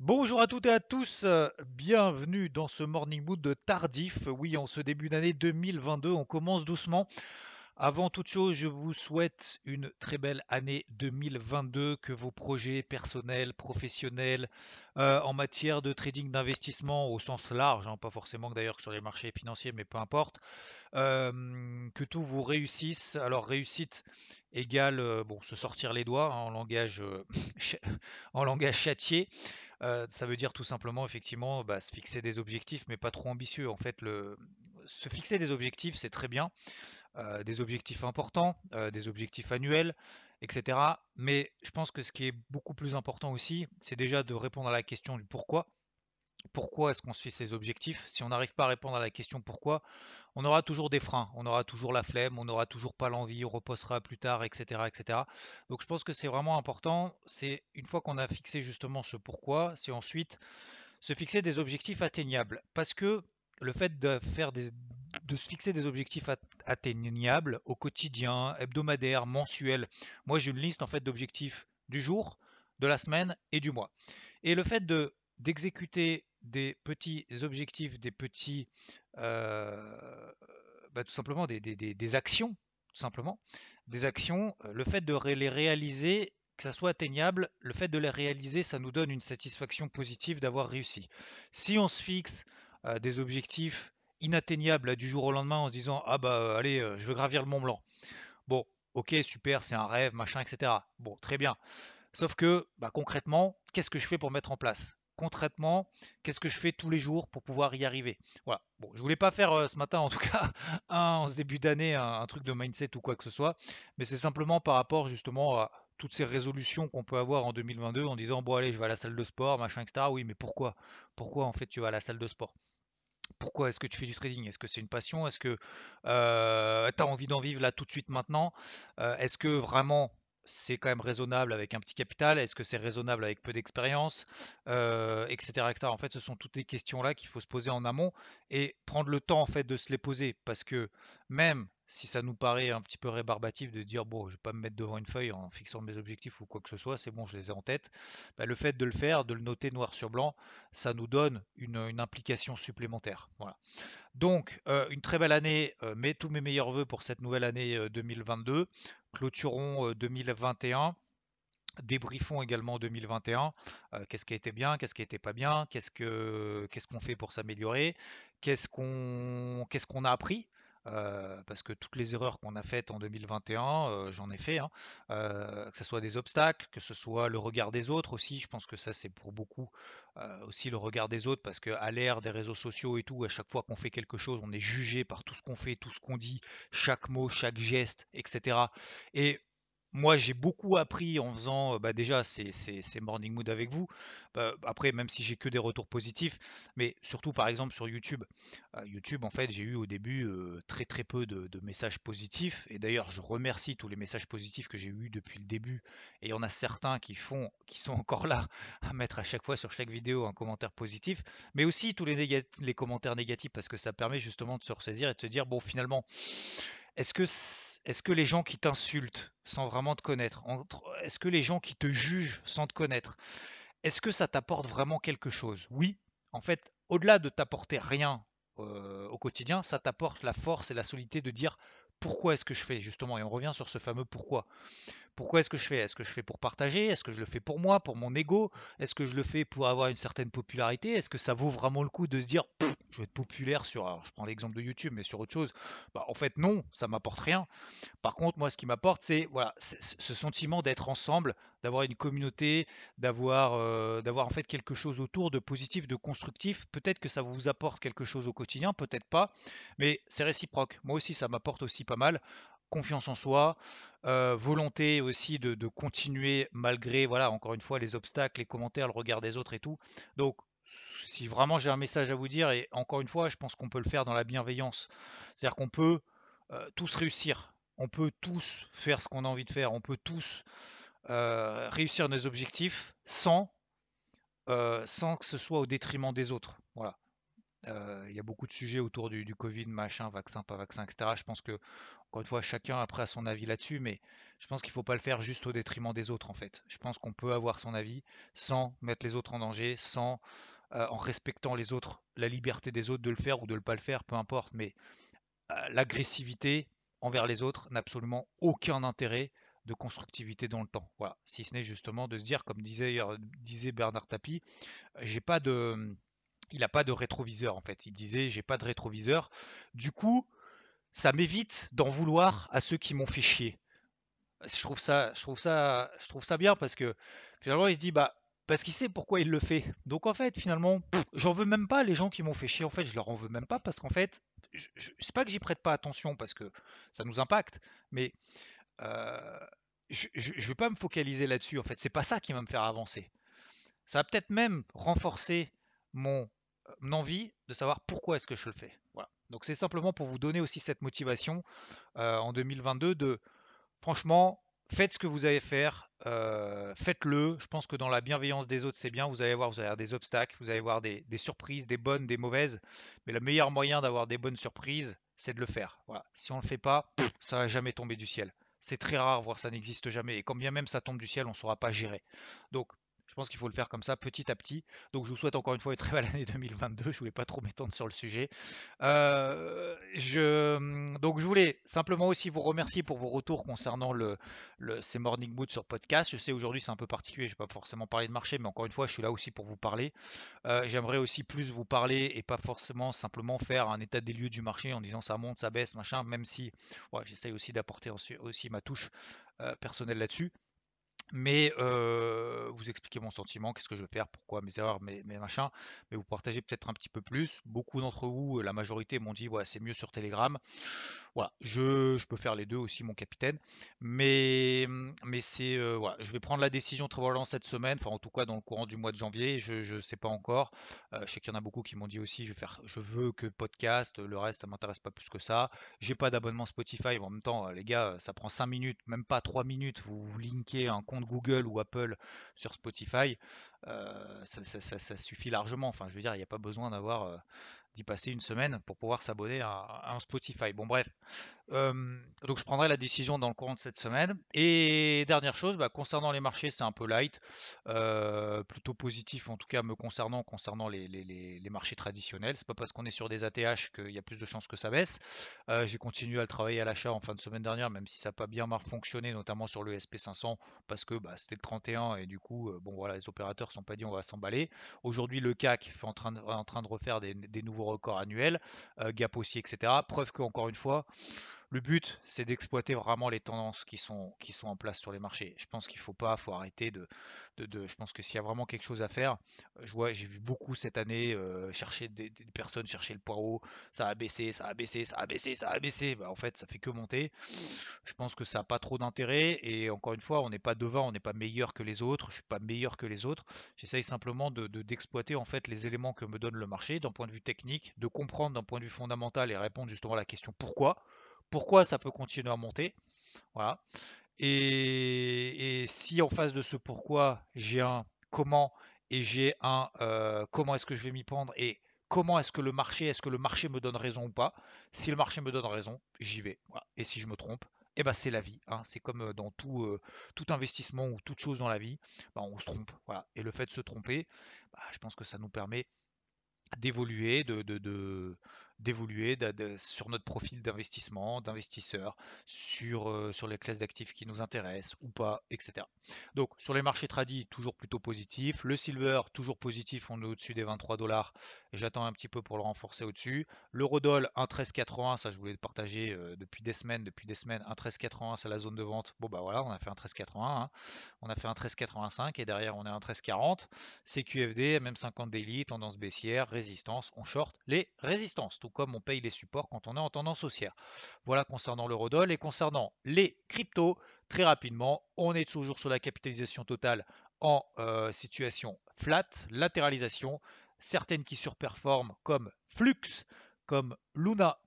Bonjour à toutes et à tous, bienvenue dans ce Morning Mood tardif. Oui, en ce début d'année 2022, on commence doucement. Avant toute chose, je vous souhaite une très belle année 2022, que vos projets personnels, professionnels, euh, en matière de trading d'investissement au sens large, hein, pas forcément d'ailleurs sur les marchés financiers, mais peu importe, euh, que tout vous réussisse. Alors réussite égale euh, bon, se sortir les doigts hein, en langage en langage ça veut dire tout simplement effectivement bah, se fixer des objectifs, mais pas trop ambitieux. En fait, se fixer des objectifs, c'est très bien. Des objectifs importants, des objectifs annuels, etc. Mais je pense que ce qui est beaucoup plus important aussi, c'est déjà de répondre à la question du pourquoi. Pourquoi est-ce qu'on se fixe ces objectifs Si on n'arrive pas à répondre à la question pourquoi, on aura toujours des freins, on aura toujours la flemme, on n'aura toujours pas l'envie, on reposera plus tard, etc., etc. Donc je pense que c'est vraiment important. C'est une fois qu'on a fixé justement ce pourquoi, c'est ensuite se fixer des objectifs atteignables. Parce que le fait de faire des, de se fixer des objectifs atteignables au quotidien, hebdomadaire, mensuel. Moi, j'ai une liste en fait d'objectifs du jour, de la semaine et du mois. Et le fait de d'exécuter des petits objectifs, des petits, euh, bah, tout simplement des, actions, tout simplement, des actions, euh, le fait de les réaliser, que ça soit atteignable, le fait de les réaliser, ça nous donne une satisfaction positive d'avoir réussi. Si on se fixe euh, des objectifs inatteignable du jour au lendemain en se disant ah bah allez je veux gravir le Mont Blanc. Bon ok super c'est un rêve machin etc. Bon très bien. Sauf que bah, concrètement qu'est-ce que je fais pour mettre en place? Concrètement qu'est-ce que je fais tous les jours pour pouvoir y arriver? Voilà. Bon je voulais pas faire euh, ce matin en tout cas en ce début d'année un, truc de mindset ou quoi que ce soit, mais c'est simplement par rapport justement à toutes ces résolutions qu'on peut avoir en 2022 en disant bon allez je vais à la salle de sport machin etc. Oui mais pourquoi? Pourquoi en fait tu vas à la salle de sport? Pourquoi est-ce que tu fais du trading? Est-ce que c'est une passion? Est-ce que euh, tu as envie d'en vivre là tout de suite maintenant? Euh, Est-ce que vraiment c'est quand même raisonnable avec un petit capital? Est-ce que c'est raisonnable avec peu d'expérience? Euh, etc., En fait, ce sont toutes les questions-là qu'il faut se poser en amont et prendre le temps en fait de se les poser parce que même si ça nous paraît un petit peu rébarbatif de dire bon, je vais pas me mettre devant une feuille en fixant mes objectifs ou quoi que ce soit, c'est bon, je les ai en tête. Bah, le fait de le faire, de le noter noir sur blanc, ça nous donne une, implication supplémentaire. Voilà. Donc, euh, une très belle année, euh, mais tous mes meilleurs voeux pour cette nouvelle année 2022. Clôturons 2021 débriefons également 2021. qu'est-ce qui a été bien, qu'est-ce qui n'était pas bien, qu'est-ce qu'on fait pour s'améliorer, qu'est-ce qu'on qu'est-ce qu'on a appris euh, parce que toutes les erreurs qu'on a faites en 2021, euh, j'en ai fait, hein, euh, que ce soit des obstacles, que ce soit le regard des autres aussi, je pense que ça c'est pour beaucoup aussi le regard des autres, parce qu'à l'ère des réseaux sociaux et tout, à chaque fois qu'on fait quelque chose, on est jugé par tout ce qu'on fait, tout ce qu'on dit, chaque mot, chaque geste, etc. Et moi, j'ai beaucoup appris en faisant bah, déjà ces, morning mood avec vous. Bah, après, même si j'ai que des retours positifs, mais surtout par exemple sur YouTube. YouTube, en fait, j'ai eu au début très très peu de, messages positifs. Et d'ailleurs, je remercie tous les messages positifs que j'ai eu depuis le début. Et il y en a certains qui font, qui sont encore là à mettre à chaque fois sur chaque vidéo un commentaire positif, mais aussi tous les, les commentaires négatifs parce que ça permet justement de se ressaisir et de se dire bon, finalement est-ce que, les gens qui t'insultent sans vraiment te connaître, est-ce que les gens qui te jugent sans te connaître, est-ce que ça t'apporte vraiment quelque chose? Oui, en fait, au-delà de t'apporter rien au quotidien, ça t'apporte la force et la solidité de dire pourquoi est-ce que je fais justement Et on revient sur ce fameux pourquoi. Pourquoi est-ce que je fais? Est-ce que je fais pour partager? Est-ce que je le fais pour moi, pour mon ego? Est-ce que je le fais pour avoir une certaine popularité? Est-ce que ça vaut vraiment le coup de se dire je vais être populaire sur, je prends l'exemple de YouTube, mais sur autre chose bah, En fait, non, ça m'apporte rien. Par contre, moi, ce qui m'apporte, c'est voilà, ce sentiment d'être ensemble, d'avoir une communauté, d'avoir euh, d'avoir en fait quelque chose autour de positif, de constructif. Peut-être que ça vous apporte quelque chose au quotidien, peut-être pas, mais c'est réciproque. Moi aussi, ça m'apporte aussi pas mal confiance en soi, volonté aussi de, continuer malgré, voilà, encore une fois, les obstacles, les commentaires, le regard des autres et tout. Donc, si vraiment j'ai un message à vous dire, et encore une fois, je pense qu'on peut le faire dans la bienveillance. C'est-à-dire qu'on peut tous réussir, on peut tous faire ce qu'on a envie de faire, on peut tous réussir nos objectifs sans, sans que ce soit au détriment des autres. Voilà. Il y a beaucoup de sujets autour du, Covid, machin, vaccin, pas vaccin, etc. Je pense que, encore une fois, chacun après a son avis là-dessus, mais je pense qu'il ne faut pas le faire juste au détriment des autres, en fait. Je pense qu'on peut avoir son avis sans mettre les autres en danger, sans, en respectant les autres, la liberté des autres de le faire ou de ne pas le faire, peu importe. Mais l'agressivité envers les autres n'a absolument aucun intérêt de constructivité dans le temps. Voilà. Si ce n'est justement de se dire, comme disait, disait Bernard Tapie, j'ai pas de il n'a pas de rétroviseur en fait. Il disait j'ai pas de rétroviseur. Du coup, ça m'évite d'en vouloir à ceux qui m'ont fait chier. Je trouve ça, bien parce que finalement il se dit bah parce qu'il sait pourquoi il le fait. Donc en fait finalement j'en veux même pas les gens qui m'ont fait chier. En fait je leur en veux même pas parce qu'en fait je, sais pas que j'y prête pas attention parce que ça nous impacte, mais euh, je, je, vais pas me focaliser là-dessus. En fait c'est pas ça qui va me faire avancer. Ça va peut-être même renforcer mon envie de savoir pourquoi est-ce que je le fais. Voilà. Donc c'est simplement pour vous donner aussi cette motivation euh, en 2022 de franchement faites ce que vous allez faire, euh, faites-le. Je pense que dans la bienveillance des autres c'est bien. Vous allez voir, vous allez avoir des obstacles, vous allez voir des, surprises, des bonnes, des mauvaises. Mais le meilleur moyen d'avoir des bonnes surprises, c'est de le faire. Voilà. Si on ne le fait pas, ça va jamais tomber du ciel. C'est très rare, voire ça n'existe jamais. Et quand bien même ça tombe du ciel, on ne saura pas gérer. Donc pense qu'il faut le faire comme ça petit à petit. Donc je vous souhaite encore une fois une très belle année 2022. Je voulais pas trop m'étendre sur le sujet. Euh, je, donc je voulais simplement aussi vous remercier pour vos retours concernant le, ces Morning Mood sur podcast. Je sais aujourd'hui c'est un peu particulier, je vais pas forcément parler de marché, mais encore une fois je suis là aussi pour vous parler. Euh, j'aimerais aussi plus vous parler et pas forcément simplement faire un état des lieux du marché en disant ça monte, ça baisse, machin, même si j'essaye aussi d'apporter aussi ma touche euh, personnelle là-dessus mais vous expliquez mon sentiment, qu'est-ce que je veux faire, pourquoi mes erreurs, mes, mes machins, mais vous partagez peut-être un petit peu plus. Beaucoup d'entre vous, la majorité m'ont dit ouais c'est mieux sur Telegram. Voilà, je, peux faire les deux aussi, mon capitaine. Mais, mais c'est euh, voilà, je vais prendre la décision très probablement cette semaine, enfin en tout cas dans le courant du mois de janvier. Je ne sais pas encore. Euh, je sais qu'il y en a beaucoup qui m'ont dit aussi, je faire, je veux que podcast, le reste ça m'intéresse pas plus que ça. J'ai pas d'abonnement Spotify, en même temps les gars, ça prend 5 minutes, même pas 3 minutes. Vous, vous linkez un compte Google ou Apple sur Spotify. Euh, ça, suffit largement. Enfin, je veux dire, il n'y a pas besoin d'avoir passer une semaine pour pouvoir s'abonner à, un Spotify. Bon bref, donc je prendrai la décision dans le courant de cette semaine. Et dernière chose, bah, concernant les marchés, c'est un peu light, plutôt positif en tout cas me concernant, concernant les, marchés traditionnels. C'est pas parce qu'on est sur des ATH qu'il y a plus de chances que ça baisse. J'ai continué à le travailler à l'achat en fin de semaine dernière, même si ça n'a pas bien fonctionné, notamment sur le SP500, parce que bah, c'était le 31 et du coup, bon voilà, les opérateurs sont pas dit on va s'emballer. Aujourd'hui, le CAC fait en train de, en train de refaire des, des nouveaux records annuels, gap aussi, etc. Preuve qu'encore une fois, le but, c'est d'exploiter vraiment les tendances qui sont, qui sont en place sur les marchés. Je pense qu'il faut pas, faut arrêter de, je pense que s'il y a vraiment quelque chose à faire, euh, je vois, j'ai vu beaucoup cette année euh, chercher des, personnes chercher le poireau, ça a baissé, ça a baissé, ça a baissé, ça a baissé. Bah, en fait, ça fait que monter. Je pense que ça n'a pas trop d'intérêt. Et encore une fois, on n'est pas devant, on n'est pas meilleur que les autres. Je suis pas meilleur que les autres. J'essaye simplement de, d'exploiter en fait les éléments que me donne le marché d'un point de vue technique, de comprendre d'un point de vue fondamental et répondre justement à la question pourquoi pourquoi ça peut continuer à monter. Voilà. Et, si en face de ce pourquoi, j'ai un comment et j'ai un euh, comment est-ce que je vais m'y prendre et comment est-ce que le marché, est-ce que le marché me donne raison ou pas Si le marché me donne raison, j'y vais. Et si je me trompe, eh ben c'est la vie. Hein. C'est comme euh, dans tout, euh, tout, investissement ou toute chose dans la vie, ben, on se trompe. Voilà. Et le fait de se tromper, bah, je pense que ça nous permet d'évoluer, de, de, d'évoluer sur notre profil d'investissement, d'investisseur, sur, euh, sur les classes d'actifs qui nous intéressent ou pas, etc. Donc sur les marchés tradis, toujours plutôt positif. Le silver, toujours positif, on est au-dessus des 23 dollars j'attends un petit peu pour le renforcer au-dessus. L'eurodoll 1,1380, ça je voulais le partager euh, depuis des semaines, depuis des semaines, 1,1380 c'est la zone de vente. Bon bah voilà, on a fait un 13,80, hein. on a fait un 13,85 et derrière on est un 13,40. CQFD, même 50 daily, tendance baissière, résistance, on short les résistances tout comme on paye les supports quand on est en tendance haussière. Voilà concernant l'eurodoll et concernant les cryptos, très rapidement, on est toujours sur la capitalisation totale en euh, situation flat, latéralisation, certaines qui surperforment comme Flux, comme Luna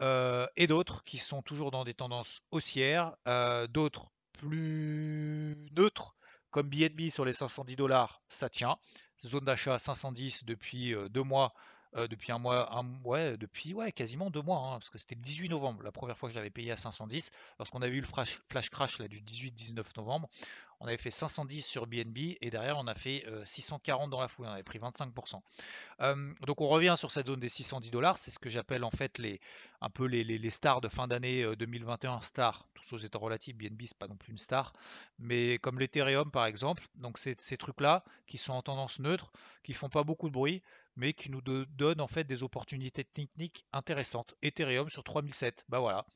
euh, et d'autres qui sont toujours dans des tendances haussières, euh, d'autres plus neutres comme BNB sur les 510 dollars, ça tient. Zone d'achat 510 depuis deux mois, depuis un mois, un, ouais, depuis ouais, quasiment deux mois, hein, parce que c'était le 18 novembre, la première fois que j'avais payé à 510, lorsqu'on avait eu le flash, crash là, du 18-19 novembre, on avait fait 510 sur BNB et derrière on a fait 640 dans la foule, on avait pris 25%. donc on revient sur cette zone des 610 dollars, c'est ce que j'appelle en fait les, un peu les, stars de fin d'année 2021, stars, toutes choses étant relatives, BNB c'est pas non plus une star, mais comme l'Ethereum par exemple, donc ces trucs-là qui sont en tendance neutre, qui font pas beaucoup de bruit, mais qui nous donnent en fait des opportunités techniques intéressantes. Ethereum sur 3007, bah voilà,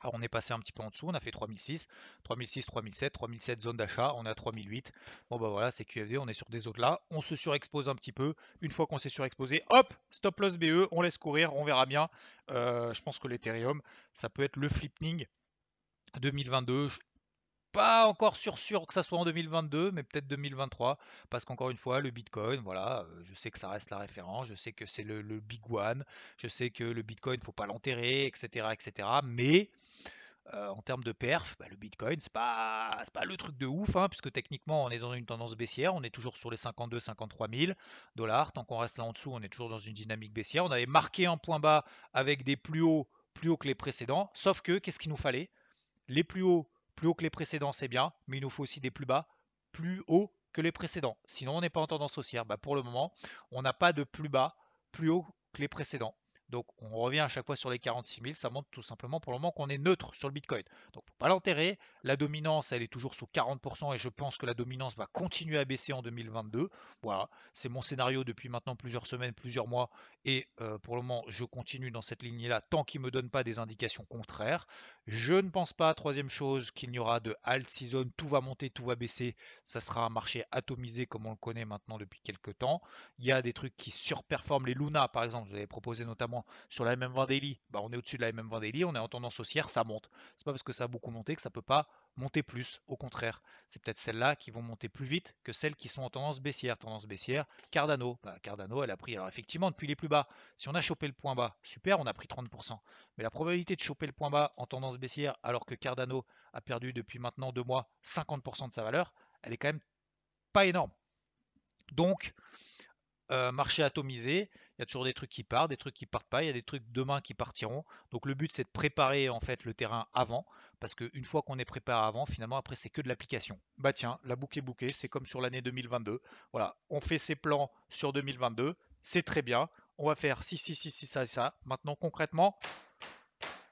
alors on est passé un petit peu en dessous, on a fait 3006, 3006, 3007, 3007 zone d'achat, on est à 3008. Bon bah voilà, c'est QFD, on est sur des zones là, on se surexpose un petit peu. Une fois qu'on s'est surexposé, hop, stop loss BE, on laisse courir, on verra bien. Euh, je pense que l'Ethereum, ça peut être le flipping 2022 pas encore sûr que ça soit en 2022, mais peut-être 2023, parce qu'encore une fois, le Bitcoin, voilà, euh, je sais que ça reste la référence, je sais que c'est le, big one, je sais que le Bitcoin, faut pas l'enterrer, etc., etc. Mais euh, en termes de perf, bah, le Bitcoin, c'est pas, pas le truc de ouf, hein, puisque techniquement, on est dans une tendance baissière, on est toujours sur les 52, 53 000 dollars. Tant qu'on reste là en dessous, on est toujours dans une dynamique baissière. On avait marqué un point bas avec des plus hauts, plus hauts que les précédents, sauf que qu'est-ce qu'il nous fallait? Les plus hauts plus haut que les précédents, c'est bien, mais il nous faut aussi des plus bas, plus hauts que les précédents. Sinon, on n'est pas en tendance haussière. Bah, pour le moment, on n'a pas de plus bas, plus haut que les précédents. Donc on revient à chaque fois sur les 46 000, ça montre tout simplement pour le moment qu'on est neutre sur le Bitcoin. Donc faut pas l'enterrer, la dominance elle est toujours sous 40% et je pense que la dominance va continuer à baisser en 2022. Voilà, c'est mon scénario depuis maintenant plusieurs semaines, plusieurs mois et euh, pour le moment je continue dans cette ligne-là tant qu'il ne me donne pas des indications contraires. Je ne pense pas, troisième chose, qu'il n'y aura de alt season, tout va monter, tout va baisser, ça sera un marché atomisé comme on le connaît maintenant depuis quelques temps. Il y a des trucs qui surperforment les Luna par exemple, je vous avais proposé notamment sur la MM20 Daily, bah on est au-dessus de la MM20 Daily, on est en tendance haussière, ça monte. C'est pas parce que ça a beaucoup monté que ça peut pas monter plus. Au contraire, c'est peut-être celles-là qui vont monter plus vite que celles qui sont en tendance baissière. Tendance baissière, Cardano. Bah, Cardano, elle a pris, alors effectivement, depuis les plus bas, si on a chopé le point bas, super, on a pris 30%. Mais la probabilité de choper le point bas en tendance baissière, alors que Cardano a perdu depuis maintenant deux mois 50% de sa valeur, elle est quand même pas énorme. Donc, euh, marché atomisé, il y a toujours des trucs qui partent, des trucs qui partent pas, il y a des trucs demain qui partiront. Donc le but c'est de préparer en fait le terrain avant, parce qu'une fois qu'on est préparé avant, finalement après c'est que de l'application. Bah tiens, la boucle est bouquée, c'est comme sur l'année 2022. Voilà, on fait ses plans sur 2022, c'est très bien. On va faire si si si si ça et ça. Maintenant concrètement,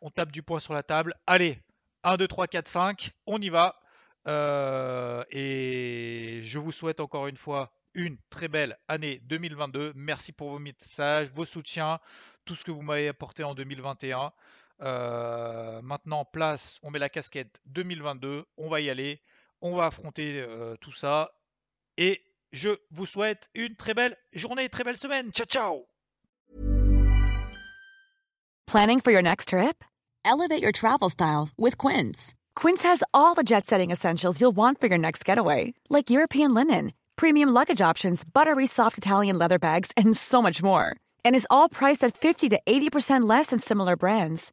on tape du poing sur la table. Allez, 1, 2, 3, 4, 5, on y va. Euh, et je vous souhaite encore une fois une très belle année 2022. Merci pour vos messages, vos soutiens, tout ce que vous m'avez apporté en 2021. Euh, maintenant, place, on met la casquette 2022, on va y aller, on va affronter euh, tout ça. Et je vous souhaite une très belle journée, très belle semaine. Ciao, ciao Planning for your next trip? Elevate your travel style with Quince. Quince has all the jet-setting essentials you'll want for your next getaway, like European linen premium luggage options, buttery soft Italian leather bags, and so much more. And is all priced at 50 to 80% less than similar brands.